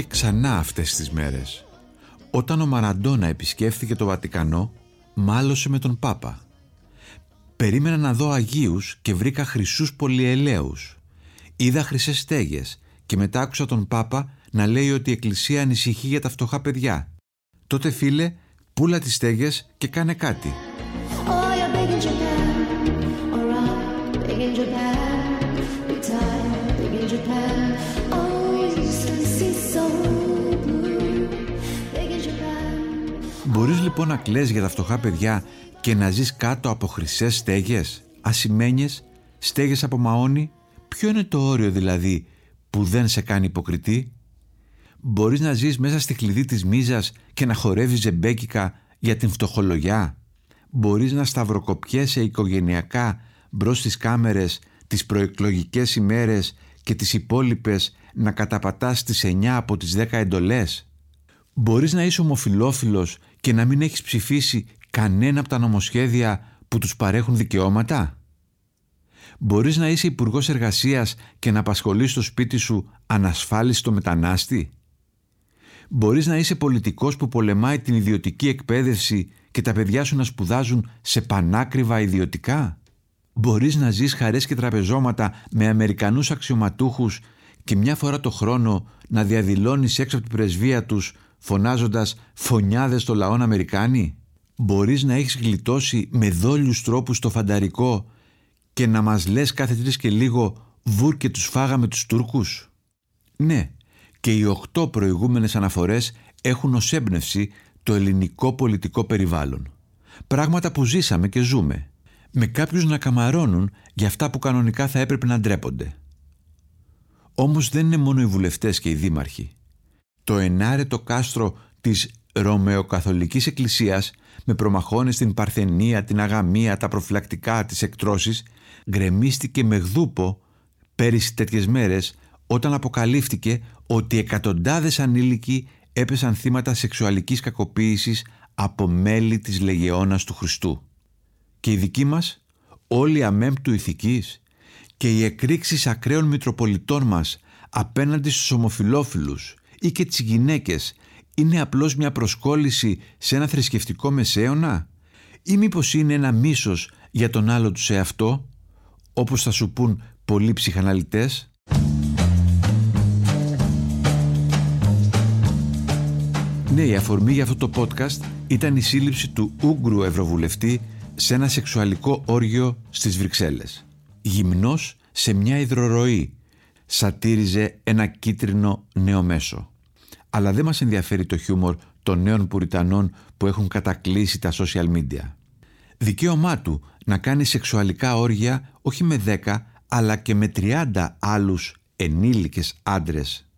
γράφτηκε ξανά αυτές τις μέρες. Όταν ο Μαραντόνα επισκέφθηκε το Βατικανό, μάλωσε με τον Πάπα. Περίμενα να δω Αγίους και βρήκα χρυσούς πολυελαίους. Είδα χρυσές στέγες και μετά άκουσα τον Πάπα να λέει ότι η Εκκλησία ανησυχεί για τα φτωχά παιδιά. Τότε φίλε, πούλα τις στέγες και κάνε κάτι. Μπορείς λοιπόν να κλαις για τα φτωχά παιδιά και να ζεις κάτω από χρυσές στέγες, ασημένιες, στέγες από μαόνι; Ποιο είναι το όριο δηλαδή που δεν σε κάνει υποκριτή; Μπορείς να ζεις μέσα στη κλειδί της μίζας και να χορεύεις ζεμπέκικα για την φτωχολογιά; Μπορείς να σταυροκοπιέσαι οικογενειακά μπρος στις κάμερες τις προεκλογικές ημέρες και τις υπόλοιπες να καταπατάς τις 9 από τις 10 εντολές; Μπορείς να είσαι ομοφιλόφιλος και να μην έχεις ψηφίσει κανένα από τα νομοσχέδια που τους παρέχουν δικαιώματα; Μπορείς να είσαι υπουργός εργασίας και να απασχολείς στο σπίτι σου ανασφάλιστο μετανάστη; Μπορείς να είσαι πολιτικός που πολεμάει την ιδιωτική εκπαίδευση και τα παιδιά σου να σπουδάζουν σε πανάκριβα ιδιωτικά; Μπορείς να ζεις χαρές και τραπεζώματα με Αμερικανούς αξιωματούχους και μια φορά το χρόνο να διαδηλώνεις έξω από την πρεσβεία τους φωνάζοντας «Φωνιάδες στο λαόν Αμερικάνοι». Μπορείς να έχεις γλιτώσει με δόλιους τρόπους το φανταρικό και να μας λες κάθε τρεις και λίγο «Βουρ και τους φάγαμε τους Τούρκους». Ναι, και οι οχτώ προηγούμενες αναφορές έχουν ως έμπνευση το ελληνικό πολιτικό περιβάλλον. Πράγματα που ζήσαμε και ζούμε με κάποιους να καμαρώνουν για αυτά που κανονικά θα έπρεπε να ντρέπονται. Όμως δεν είναι μόνο οι βουλευτές και οι δήμαρχοι. Το ενάρετο κάστρο της Ρωμαιοκαθολικής Εκκλησίας με προμαχώνες στην Παρθενία, την Αγαμία, τα προφυλακτικά, τις εκτρώσεις γκρεμίστηκε με γδούπο πέρυσι τέτοιες μέρες όταν αποκαλύφθηκε ότι εκατοντάδες ανήλικοι έπεσαν θύματα σεξουαλικής κακοποίησης από μέλη της Λεγεώνας του Χριστού. Και η δική μας όλη αμέμπτου ηθικής και οι εκρήξεις ακραίων μητροπολιτών μας απέναντι στους ομοφιλόφιλους ή και τις γυναίκες είναι απλώς μια προσκόλληση σε ένα θρησκευτικό μεσαίωνα; Ή μήπως είναι ένα μίσος για τον άλλο τους σε αυτό όπως θα σου πούν πολλοί ψυχαναλυτές; Ναι, η αφορμή για αυτό το podcast ήταν η σύλληψη του Ούγκρου Ευρωβουλευτή σε ένα σεξουαλικό όργιο στις Βρυξέλλες. Γυμνός σε μια υδροροή σατήριζε ένα κίτρινο νέο μέσο. Αλλά δεν μας ενδιαφέρει το χιούμορ των νέων πουριτανών που έχουν κατακλείσει τα social media. Δικαίωμά του να κάνει σεξουαλικά όργια όχι με 10 αλλά και με 30 άλλους ενήλικες άντρες.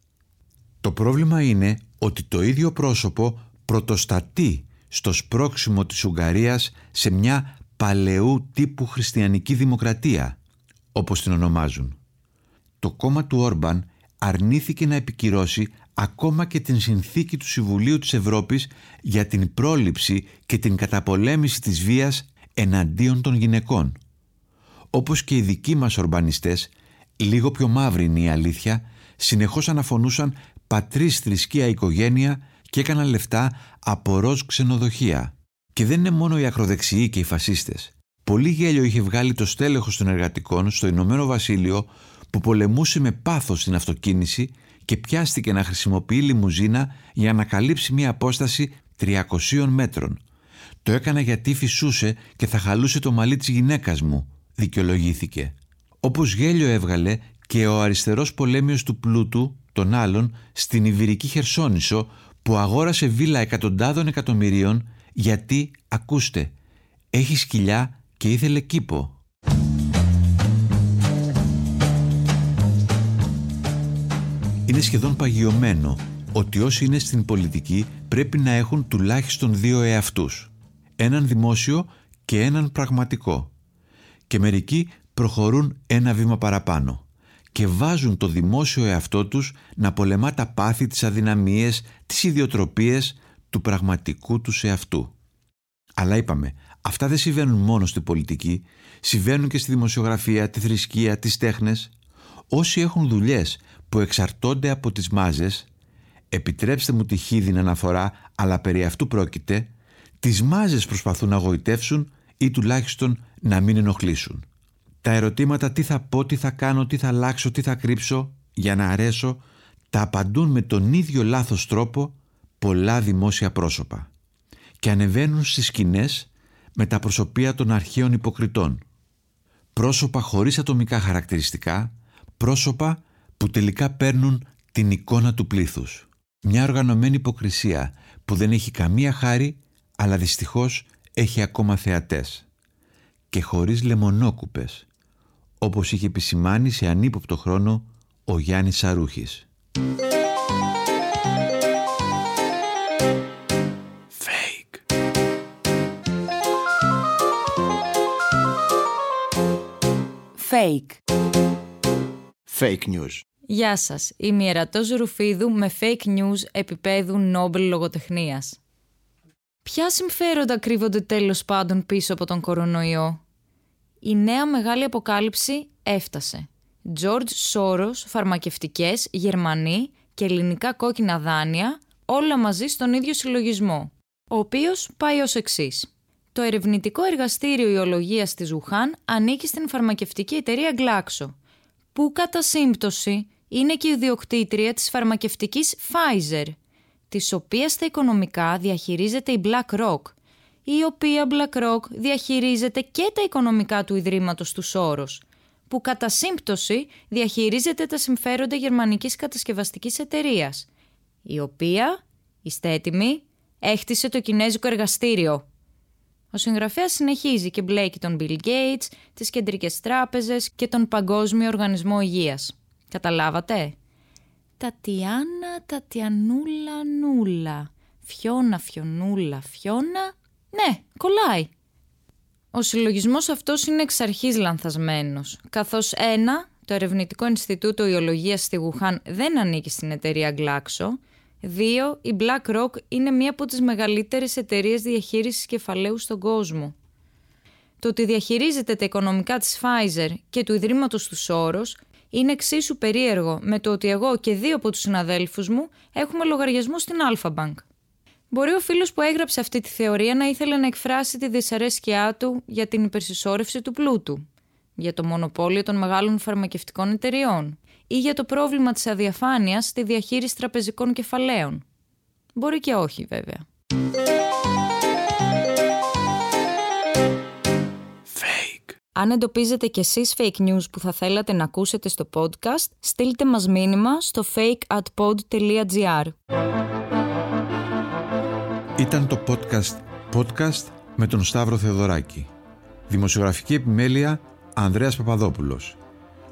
Το πρόβλημα είναι ότι το ίδιο πρόσωπο πρωτοστατεί στο σπρώξιμο της Ουγγαρίας σε μια παλαιού τύπου χριστιανική δημοκρατία, όπως την ονομάζουν. Το κόμμα του Όρμπαν αρνήθηκε να επικυρώσει ακόμα και την συνθήκη του Συμβουλίου της Ευρώπης για την πρόληψη και την καταπολέμηση της βίας εναντίον των γυναικών. Όπως και οι δικοί μας ορμπανιστές, λίγο πιο μαύρη είναι η αλήθεια, συνεχώς αναφωνούσαν πατρίς θρησκεία οικογένεια και έκαναν λεφτά από ροζ ξενοδοχεία. Και δεν είναι μόνο οι ακροδεξιοί και οι φασίστες. Πολύ γέλιο είχε βγάλει το στέλεχος των εργατικών στο Ηνωμένο Βασίλειο που πολεμούσε με πάθος την αυτοκίνηση και πιάστηκε να χρησιμοποιεί λιμουζίνα για να καλύψει μια απόσταση 300 μέτρων. Το έκανα γιατί φυσούσε και θα χαλούσε το μαλλί της γυναίκας μου, δικαιολογήθηκε. Όπως γέλιο έβγαλε και ο αριστερός πολέμιος του πλούτου, των άλλων, στην Ιβυρική Χερσόνησο που αγόρασε βίλα εκατοντάδων εκατομμυρίων γιατί, ακούστε, έχει σκυλιά και ήθελε κήπο. Είναι σχεδόν παγιωμένο ότι όσοι είναι στην πολιτική πρέπει να έχουν τουλάχιστον δύο εαυτούς. Έναν δημόσιο και έναν πραγματικό. Και μερικοί προχωρούν ένα βήμα παραπάνω και βάζουν το δημόσιο εαυτό τους να πολεμά τα πάθη, τις αδυναμίες, τις ιδιοτροπίες του πραγματικού τους εαυτού. Αλλά είπαμε, αυτά δεν συμβαίνουν μόνο στην πολιτική, συμβαίνουν και στη δημοσιογραφία, τη θρησκεία, τις τέχνες. Όσοι έχουν δουλειές που εξαρτώνται από τις μάζες, επιτρέψτε μου τη χίδιν αναφορά, αλλά περί αυτού πρόκειται, τις μάζες προσπαθούν να γοητεύσουν ή τουλάχιστον να μην ενοχλήσουν. Τα ερωτήματα τι θα πω, τι θα κάνω, τι θα αλλάξω, τι θα κρύψω για να αρέσω, τα απαντούν με τον ίδιο λάθος τρόπο πολλά δημόσια πρόσωπα και ανεβαίνουν στις σκηνές με τα προσωπία των αρχαίων υποκριτών. Πρόσωπα χωρίς ατομικά χαρακτηριστικά, πρόσωπα που τελικά παίρνουν την εικόνα του πλήθους. Μια οργανωμένη υποκρισία που δεν έχει καμία χάρη αλλά δυστυχώς έχει ακόμα θεατές. Και χωρίς λεμονόκουπες, όπως είχε επισημάνει σε ανύποπτο χρόνο ο Γιάννης Σαρούχης. Fake. Fake. Fake news. Γεια σας, είμαι η Ερατός Ρουφίδου με fake news επίπεδου Νόμπελ λογοτεχνίας. Ποια συμφέροντα κρύβονται τέλος πάντων πίσω από τον κορονοϊό; Η νέα μεγάλη αποκάλυψη έφτασε. George Soros, φαρμακευτικές, Γερμανοί και ελληνικά κόκκινα δάνεια, όλα μαζί στον ίδιο συλλογισμό, ο οποίος πάει ως εξής. Το ερευνητικό εργαστήριο ιολογίας της Ουχάν ανήκει στην φαρμακευτική εταιρεία Glaxo, που κατά σύμπτωση είναι και η ιδιοκτήτρια της φαρμακευτικής Pfizer, της οποίας τα οικονομικά διαχειρίζεται η BlackRock, η οποία BlackRock διαχειρίζεται και τα οικονομικά του Ιδρύματος του Σόρος, που κατά σύμπτωση διαχειρίζεται τα συμφέροντα γερμανικής κατασκευαστικής εταιρείας, η οποία, είστε έτοιμοι, έχτισε το κινέζικο εργαστήριο. Ο συγγραφέας συνεχίζει και μπλέκει τον Bill Gates, τις κεντρικές τράπεζες και τον Παγκόσμιο Οργανισμό Υγείας. Καταλάβατε; Τατιάνα, Τατιανούλα, Νούλα. Φιώνα, Φιωνούλα, Φιώνα. Ναι, κολλάει. Ο συλλογισμός αυτός είναι εξ αρχής λανθασμένος, καθώς ένα, το Ερευνητικό Ινστιτούτο Ιολογίας στη Γουχάν δεν ανήκει στην εταιρεία Glaxo, δύο, η BlackRock είναι μία από τις μεγαλύτερες εταιρείες διαχείρισης κεφαλαίου στον κόσμο. Το ότι διαχειρίζεται τα οικονομικά της Pfizer και του Ιδρύματος του Σόρος είναι εξίσου περίεργο με το ότι εγώ και δύο από τους συναδέλφους μου έχουμε λογαριασμό στην Alpha Bank. Μπορεί ο φίλος που έγραψε αυτή τη θεωρία να ήθελε να εκφράσει τη δυσαρέσκειά του για την υπερσυσσόρευση του πλούτου, για το μονοπόλιο των μεγάλων φαρμακευτικών εταιριών ή για το πρόβλημα της αδιαφάνειας στη διαχείριση τραπεζικών κεφαλαίων. Μπορεί και όχι βέβαια. Αν εντοπίζετε κι εσείς fake news που θα θέλατε να ακούσετε στο podcast, στείλτε μας μήνυμα στο fakeatpod.gr. Ήταν το podcast Podcast με τον Σταύρο Θεοδωράκη. Δημοσιογραφική επιμέλεια Ανδρέας Παπαδόπουλος.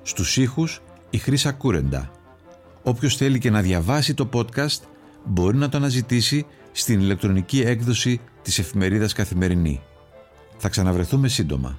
Στους ήχους η Χρύσα Κούρεντα. Όποιος θέλει και να διαβάσει το podcast μπορεί να το αναζητήσει στην ηλεκτρονική έκδοση της εφημερίδας Καθημερινή. Θα ξαναβρεθούμε σύντομα.